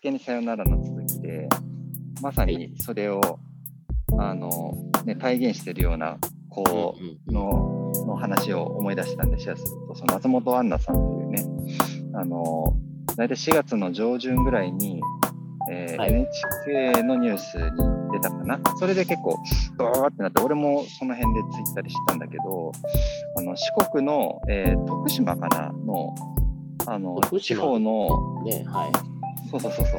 けにさよならの続きで、まさにそれを、あの、ね、体現しているような子の,、の話を思い出したんでシェアすると、その松本杏奈さんというね、あの、大体4月の上旬ぐらいに、えーはい、NHK のニュースに出たかな。それで結構、ドーってなって、俺もその辺でツイッターで知ったんだけど、あの四国の、えー、徳島かなの、あの地方の、ねはい、そうそうそうそ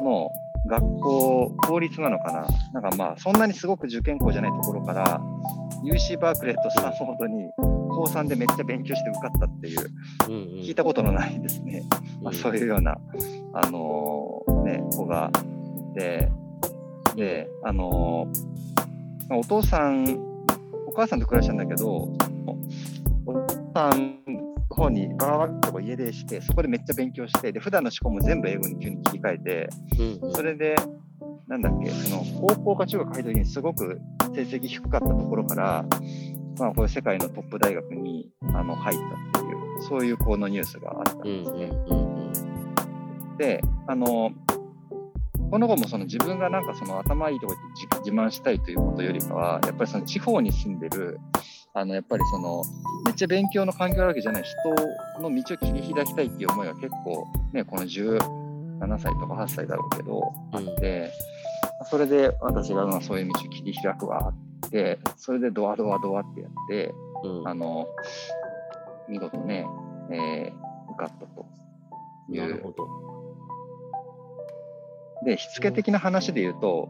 う、の学校、公立なのかな。なんかまあ、そんなにすごく受験校じゃないところから、UC バークレーとスタンフォードに高3でめっちゃ勉強して受かったっていう、聞いたことのないですね、まあ、そういうような、あのー、ね、子がいて、で、あのー、まあ、お父さん、お母さんと暮らしたんだけど、お父さんの方にバーバッと家出して、そこでめっちゃ勉強して、で普段の思考も全部英語に急に切り替えて、それで、なんだっけ、その高校か中学入った時にすごく成績低かったところから、まあ、これ世界のトップ大学にあの入ったっていう、そういうこのニュースがあったんですね。で、あの、この子もその自分がなんかその頭いいところで自慢したいということよりかは、やっぱりその地方に住んでる、あのやっぱりそのめっちゃ勉強の環境あるわけじゃない人の道を切り開きたいっていう思いが結構ね、この17歳とか8歳だろうけど、あって、それで私がまあそういう道を切り開くわって、それでドアドアドアってやって、うん、あの、見事ね、えー、受かったという。なるほど。で、しつけ的な話で言うと、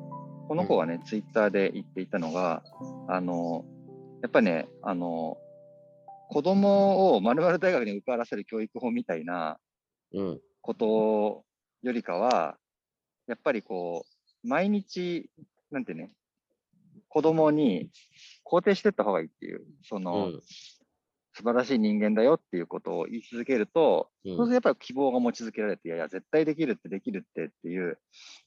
この子がね、ツイッターで言っていたのが、あの、やっぱりね、あの、子供をまるまる大学に受からせる教育法みたいなことよりかは、やっぱりこう、毎日、なんてね、子供に肯定していった方がいいっていう、その、うん、素晴らしい人間だよっていうことを言い続けると、うん、そうするとやっぱり希望が持ち続けられて、いやいや、絶対できるってできるってっていう、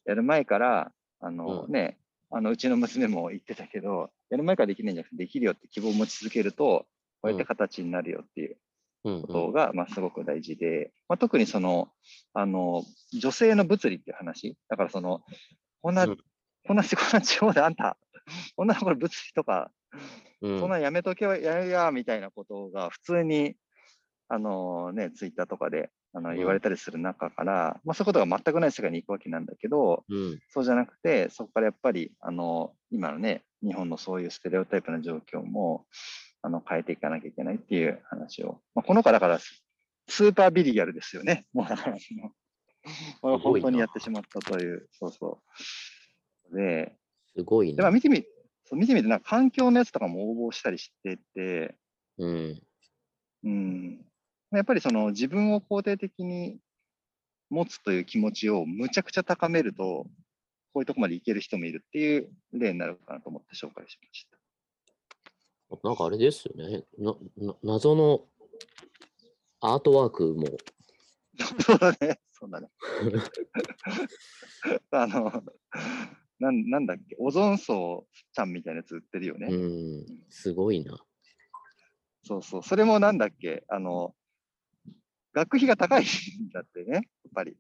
やる前から、あの、うん、ね、あのうちの娘も言ってたけど、やる前からできないんじゃなくて、できるよって希望を持ち続けると、こうやって形になるよっていうことが、まあ、すごく大事で、まあ、特にその、あの、女性の物理っていう話、だからその、こんな、うん、こんな、こんな地方であんた、こんなこれ物理とか、うん、そんなやめとけやややみたいなことが普通に、あのね、ツイッターとかであの言われたりする中から、うん、まあ、そういうことが全くない世界に行くわけなんだけど、うん、そうじゃなくて、そこからやっぱり、あの今のね、日本のそういうステレオタイプな状況もあの変えていかなきゃいけないっていう話を、まあ、この子だからスーパービリギャルですよね。もうだから本当にやってしまったという、そうそう。で、すごいね。で見てみ、そう見てみて、なんか環境のやつとかも応募したりしてて、うん。うん。やっぱりその自分を肯定的に持つという気持ちをむちゃくちゃ高めると、こういうとこまでいける人もいるっていう例になるかなと思って紹介しました。なんかあれですよね。謎のアートワークもそうだね。そうだね。あの、なん、なんだっけ、オゾン層ちゃんみたいなやつ売ってるよね。うん、すごいな。そうそう、それもなんだっけ、あの、学費が高いんだってね、やっぱり。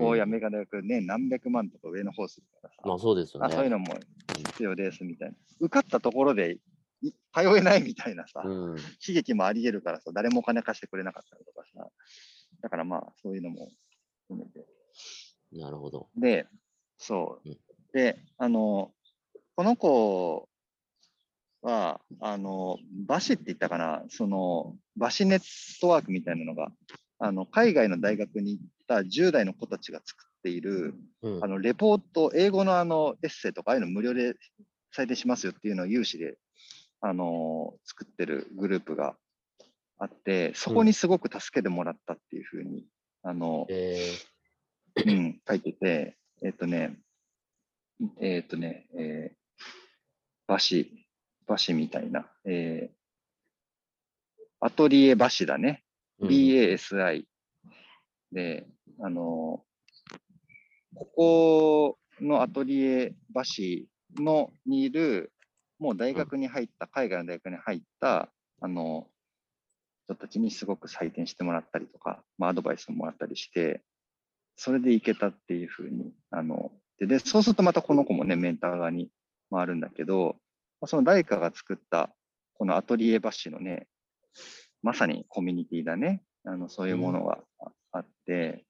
こうやめが大学ね、何百万とか上の方するからさ。まあそうですよね。あそういうのも必要ですみたいな。受かったところで通えないみたいなさ、うん、悲劇もあり得るからさ、誰もお金貸してくれなかったりとかさ、だからまあ、そういうのも含めて。なるほど。で、そう。うん、で、あの、この子は、あの、バシって言ったかな、その、バシネットワークみたいなのが、あの、海外の大学に行った10代の子たちが作っている、うん、あの、レポート、英語のあの、エッセイとか、ああいうの無料で採点しますよっていうのを有志で、あの、作ってるグループがあって、そこにすごく助けてもらったっていうふうに、あの、えー、うん、書いてて、えっ、とね、えっ、とね、えー、バシ、バシみたいな、えー、アトリエバシだね。BASI で、あの、ここのアトリエバシのにいる、もう大学に入った、海外の大学に入った、あの、人たちにすごく採点してもらったりとか、まあ、アドバイスをもらったりして、それでいけたっていうふうに、あの、で、でそうするとまたこの子もね、メンター側に回るんだけど、まあその誰かが作った、このアトリエバッシュのね、まさにコミュニティだね。あの、そういうものがああって、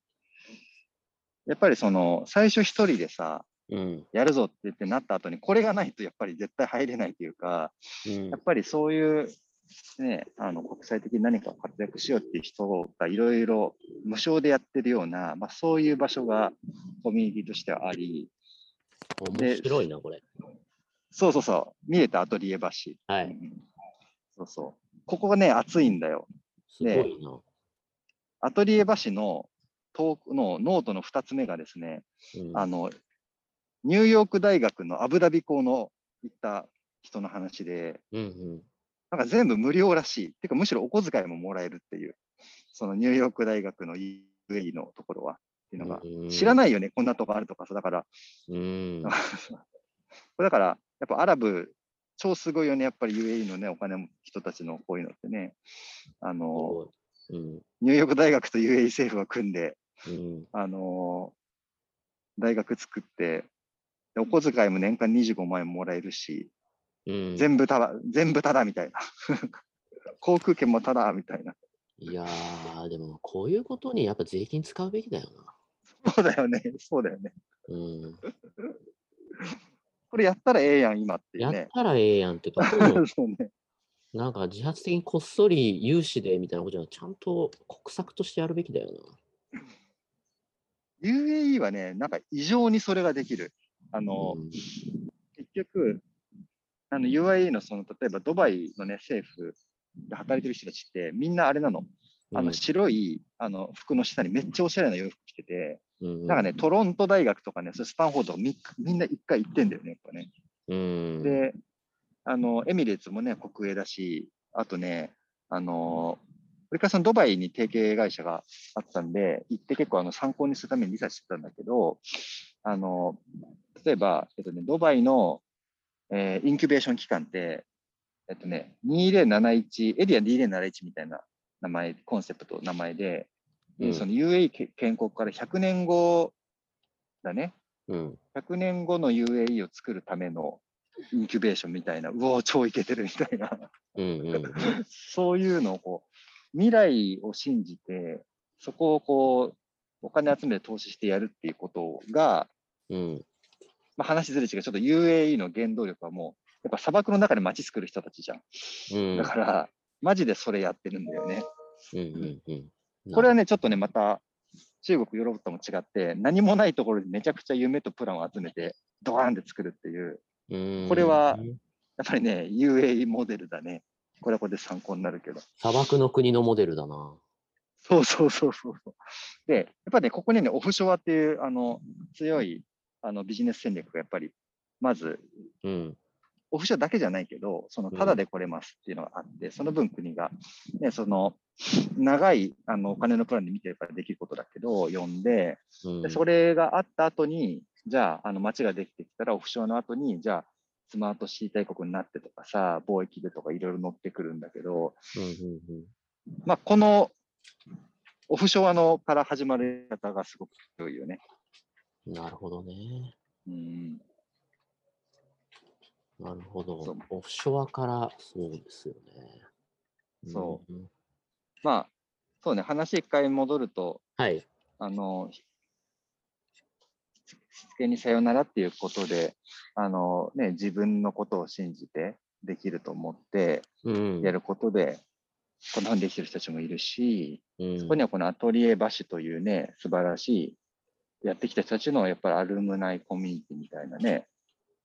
やっぱりその、最初一人でさ、うん。やるぞって言ってなった後に、これがないとやっぱり絶対入れないというか、うんやっぱりそういう、ね、あの国際的に何かを活躍しようっていう人がいろいろ無償でやってるような、まあ、そういう場所がコミュニティとしてはあり、面白いな、これ。そうそうそう、見えたアトリエ橋。はい。うんそうそう。ここがね、熱いんだよ。すごいな。アトリエ橋の遠くのノートの2つ目がですね、うんあの、ニューヨーク大学のアブダビ校の行った人の話で、うんうん。なんか全部無料らしい。てか、むしろお小遣いももらえるっていう、そのニューヨーク大学の UAE のところは。っていうのが、うん知らないよね、こんなとこあるとかさ。だから、うん。これだから、やっぱアラブ、超すごいよね、やっぱり UAE のね、お金も人たちのこういうのってね。あの、うん。ニューヨーク大学と UAE 政府が組んで、うん。あの大学作って、でお小遣いも年間25万円もらえるし、うん。全部ただ、全部ただみたいな。航空券もただみたいな。いやー、でもこういうことにやっぱ税金使うべきだよそうだよね。そうだよね。な。うん。これやったらええやん、今っていやっ。たらええやんってか、そう そうね。なんか自発的にこっそり融資でみたいなことじゃなくちゃんと国策としてやるべきだよ UAE はね、なんか異常にそれができる。あな。の、うん結局、あの UAE のその、例えばドバイのね、政府で働いてる人たちって、みんなあれなの。あの白いあの服の下にめっちゃおしゃれな洋服着てて、うんなんかね、トロント大学とかね、それスタンフォードみみんな一回行ってんだよね、やっぱね。うん。で、あの、エミレーツもね、国営だし、あとね、あの、これからそのドバイに提携会社があったんで、行って結構あの参考にするためにリサーチしてたんだけど、あの、例えば、えっとね、ドバイの、えーインキュベーション期間って、えっとね、2071、エリア2071みたいな名前、コンセプト、名前で、うんその UAE け建国から100年後だね、うん。100年後の UAE を作るためのインキュベーションみたいな、うおー、超イケてるみたいな、うん。うん。そういうのをこう、未来を信じて、そこをこう、お金集めて投資してやるっていうことが、うん。まあ、話ずれ違う、ちょっと UAE の原動力はもう、やっぱ砂漠の中で街作る人たちじゃん。うん。だから、マジでそれやってるんだよね。うん。うん。うん。これはね、ちょっとね、また中国、ヨーロッパとも違って、何もないところでめちゃくちゃ夢とプランを集めて、ドーンって作るっていう、うんこれはやっぱりね、UAE モデルだね。これはこれで参考になるけど。砂漠の国のモデルだな。そうそうそうそうそう。で、やっぱね、ここにね、オフショアっていう、あの、強い、あの、ビジネス戦略がやっぱり、まず、うん。オフショアだけじゃないけど、その、うん。ただで来れますっていうのがあって、その分国が、ね、その、長い、あの、お金のプランで見てるからできることだけど、読んで、うん。で、それがあった後に、じゃあ、あの、街ができてきたら、オフショアの後に、じゃあ、スマートシー大国になってとかさ、貿易でとかいろいろ乗ってくるんだけど、まあ、このオフショアのから始まる方がすごく強いよね。なるほどね。うん、なるほど。オフショアから、そうですよね。そうん。まあ、そうね、話一回戻ると、はい。あの、ししつけにさよならっていうことで、あのね、自分のことを信じてできると思ってうん。やることで、こんなふうにできてる人たちもいるし、うんそこにはこのアトリエ橋というね、素晴らしい、やってきた人たちのやっぱりアルムナイコミュニティみたいなね、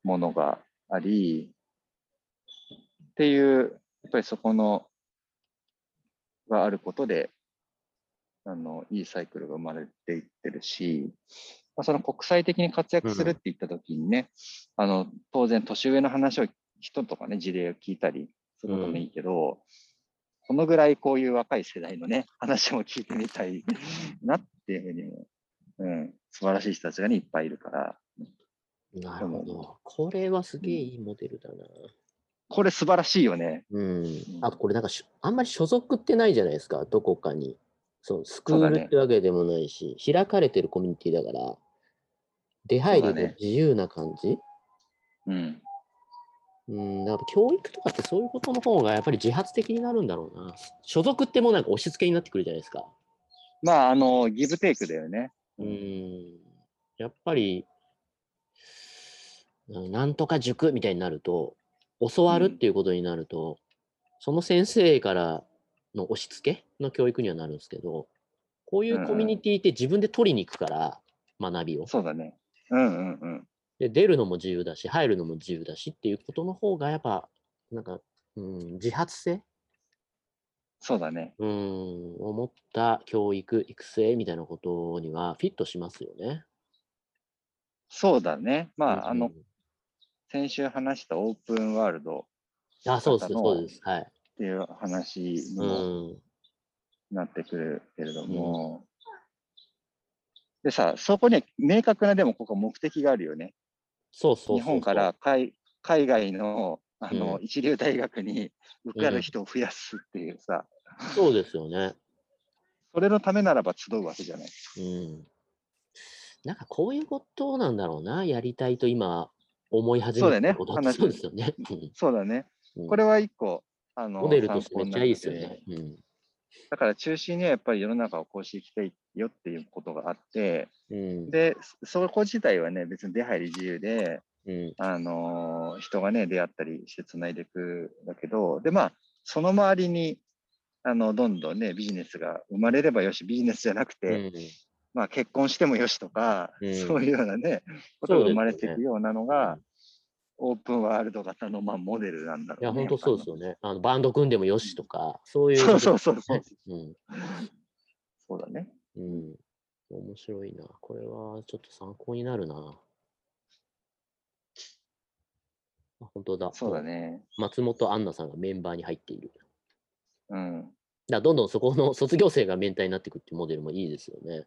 ものがあり、っていう、やっぱりそこの、があることで、あの、いいサイクルが生まれていってるし、まあ、その国際的に活躍するって言った時にね、あの、当然年上の話を、人とかね、事例を聞いたりすることもいいけど、このぐらいこういう若い世代のね、話も聞いてみたいなっていうふうに、うん、素晴らしい人たちがね、いっぱいいるから、なるほど。これはすげえいいモデルだな。これ素晴らしいよね。うん。あとこれなんかし、あんまり所属ってないじゃないですか、どこかに。そう、スクールってわけでもないし、開かれてるコミュニティだから、出入りも自由な感じ？うん。うん、やっぱ教育とかってそういうことの方がやっぱり自発的になるんだろうな。所属ってもうなんか押し付けになってくるじゃないですか。まあ、あの、ギブテイクだよね。うん、やっぱり、うんなんとか塾みたいになると、教わるっていうことになると、その先生からの押し付けの教育にはなるんですけど、こういうコミュニティって自分で取りに行くから、学びを。そうだね。うんうんうん。で、出るのも自由だし、入るのも自由だしっていうことの方が、やっぱ、なんか、うん、自発性？そうだね。うん、思った教育、育成みたいなことにはフィットしますよね。そうだね。まあ、あのうん、先週話したオープンワールドあ、そうです、そうです。はい。っていう話にうもん。なってくるけれども、でさ、そこには明確なでもここ目的があるよね。そうそうそうそう。日本から海海外のあの、うん一流大学に受かる人を増やすっていうさ、そうですよね。それのためならば集うわけじゃない。うん。なんかこういうことなんだろうな、やりたいと今思い始めそうだよねたことって話そうですよね。そうだね。うんこれは一個、あの、モデルとしてめっちゃいいですよね。だから中心にはやっぱり世の中をこうしていきたいよっていうことがあって、うん。うん。で、そこ自体はね、別に出入り自由で、うん。あのー人がね、出会ったりして繋いでいくんだけど、で、まあ、その周りに、あの、どんどんね、ビジネスが生まれればよし、ビジネスじゃなくて、うんまあ、結婚してもよしとか、うんそういうようなね、ことが生まれていくようなのが、オープンワールド型の、まあ、モデルなんだろうね。いや、本当そうですよね。あのバンド組んでもよしとか、そういう。そうそうそうそう。うん。そうだね。うん。面白いな。これはちょっと参考になるな。あ本当だ。そうだね。松本杏奈さんがメンバーに入っている。うん。だどんどんそこの卒業生がメンターになっていくっていうモデルもいいですよね。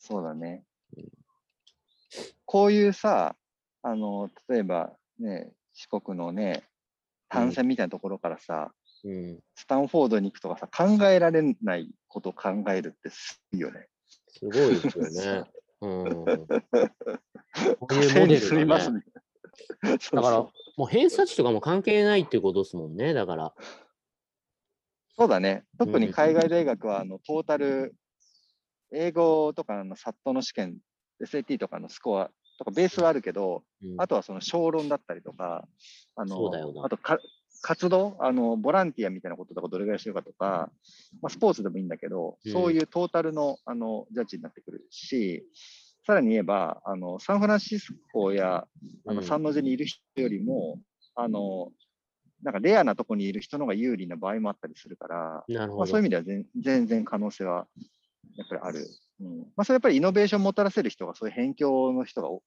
そうだねうん。こういうさ、あの、例えばね、四国のね、単線みたいなところからさ、うん。スタンフォードに行くとかさ、考えられないことを考えるってすごいよね。すごいですよね。うん。こういう火星にモデルがね。住みますね。だから、もう偏差値とかも関係ないっていうことですもんね。だから。そうだね。特うんに海外大学は、あの、トータル、英語とかのサットの試験、SAT とかのスコアとかベースはあるけど、うん。あとはその小論だったりとか、あの、あとか活動、あの、ボランティアみたいなこととかどれぐらいしてるかとか、まあ、スポーツでもいいんだけど、うん。そういうトータルの、あの、ジャッジになってくるし、さらに言えば、あの、サンフランシスコや、あの、うん。サンノジェにいる人よりも、あの、なんかレアなとこにいる人の方が有利な場合もあったりするから、なるほど。まあ、そういう意。味では全全然可能性はやっぱりある。うんまあ、それやっぱりイノベーションもたらせる人が、そういう辺境の人がお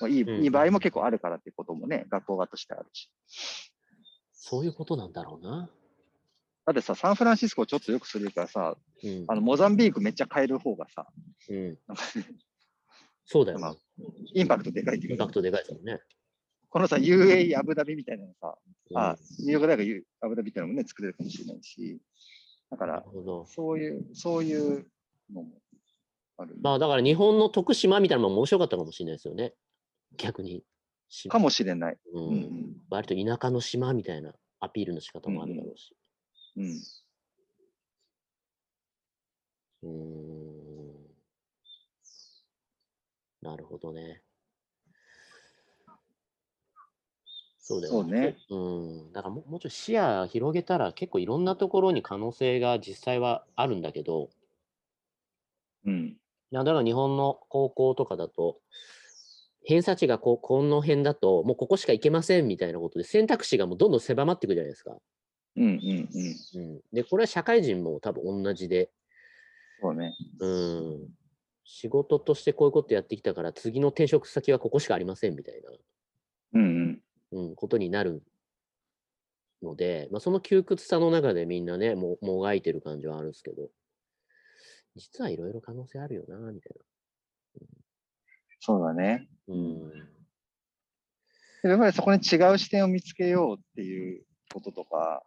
まあいい,、うんいい場合も結構あるからっていうこともね、学校側としてあるし。そういうことなんだろうな。だってさ、サンフランシスコちょっとよくするからさ、うんあ。のモザンビークめっちゃ変える方がさ、うん、そうだよまあな。インパクトでかいっていうかインパク、トでかいですもんね。このさ、UAE アブダビみたいなのさ、うんあニューヨーク大学アブダビっていうのもね、作れるかもしれないし、だから。そういう、そういうのもある、まあだから日本の徳島みたいなのも面白かったかもしれないですよね。逆に。しかもしれない。ううんん。割と田舎の島みたいなアピールの仕方もあるだろうし。うん。うーん。なるほどね。そうだよそうね。うん。だからももうちょい視野広げたら結構いろんなところに可能性が実際はあるんだけど、うん。いやだから日本の高校とかだと、偏差値がこうこの辺だと、もうここしか行けませんみたいなことで、選択肢がもうどんどん狭まっていくじゃないですか。うんうんうん。うん、で、これは社会人も多分同じで、そうね。うん、仕事としてこういうことやってきたから、次の転職先はここしかありませんみたいな、うんうん。うん、ことになるので、まあ、その窮屈さの中でみんなね、ももがいてる感じはあるんですけど、実はいろいろ可能性あるよな、みたいそうだね。な。うん。でやっぱりそこに違う視点を見つけようっていうこととか、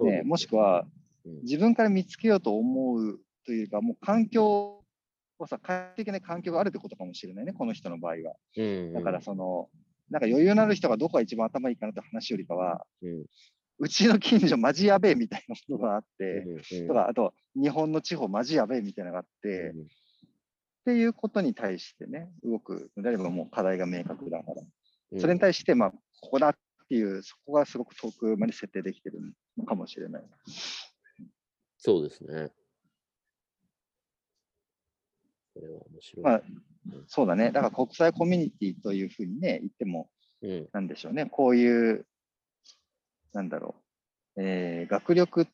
ね、もしくはうん自分から見つけようと思うというか、もう環境をさ、快適な環境があるってことかもしれないね、この人の場合は。うん。だからその、なんか余裕のある人がどこが一番頭いいかなって話よりかは、うん、うちの近所マジやべえみたいなものがあって、うん、とか、あと日本の地方マジやべえみたいなのがあって、うんっていうことに対してね、動くのであればもう課題が明確だから。うんそれに対して、まあ、ここだっていう、そこがすごく遠くまで設定できてるのかもしれない。そうですね。これは面白い。まあ、そうだね。だから国際コミュニティというふうにね、言っても、うん、なんでしょうね。こういう、なんだろう。えー学力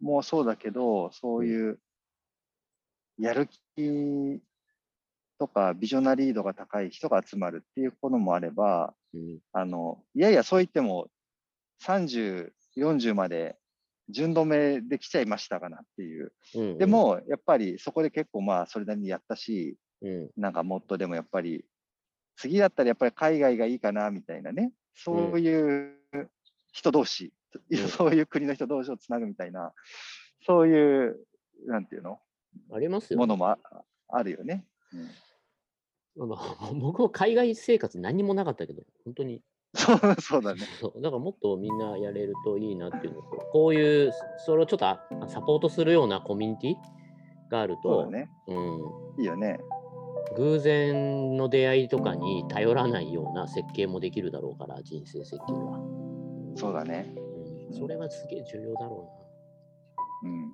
もそうだけど、そういう、やる気とかビジョナリー度が高い人が集まるっていうこともあれば、うん、あの、いやいや、そう言っても、30、40まで順止めできちゃいましたかなっていう。うん。で、も、やっぱりそこで結構まあ、それなりにやったし、うん、なんかもっとでもやっぱり、次だったらやっぱり海外がいいかな、みたいなね。そういう人同士、ん そういう国の人同士をつなぐみたいな、そういう、なんていうの？ありますよね。ものもああるよね。うんあの 僕も海外生活何にもなかったけど、本当にそう そうだね。そう、だからもっとみんなやれるといいなっていうのと、こういう、それをちょっとあサポートするようなコミュニティがあると、そうだね。うん、いいよね。偶然の出会いとかに頼らないような設計もできるだろうから、人生設計が。そうだね。うん、それはすげえ重要だろうん。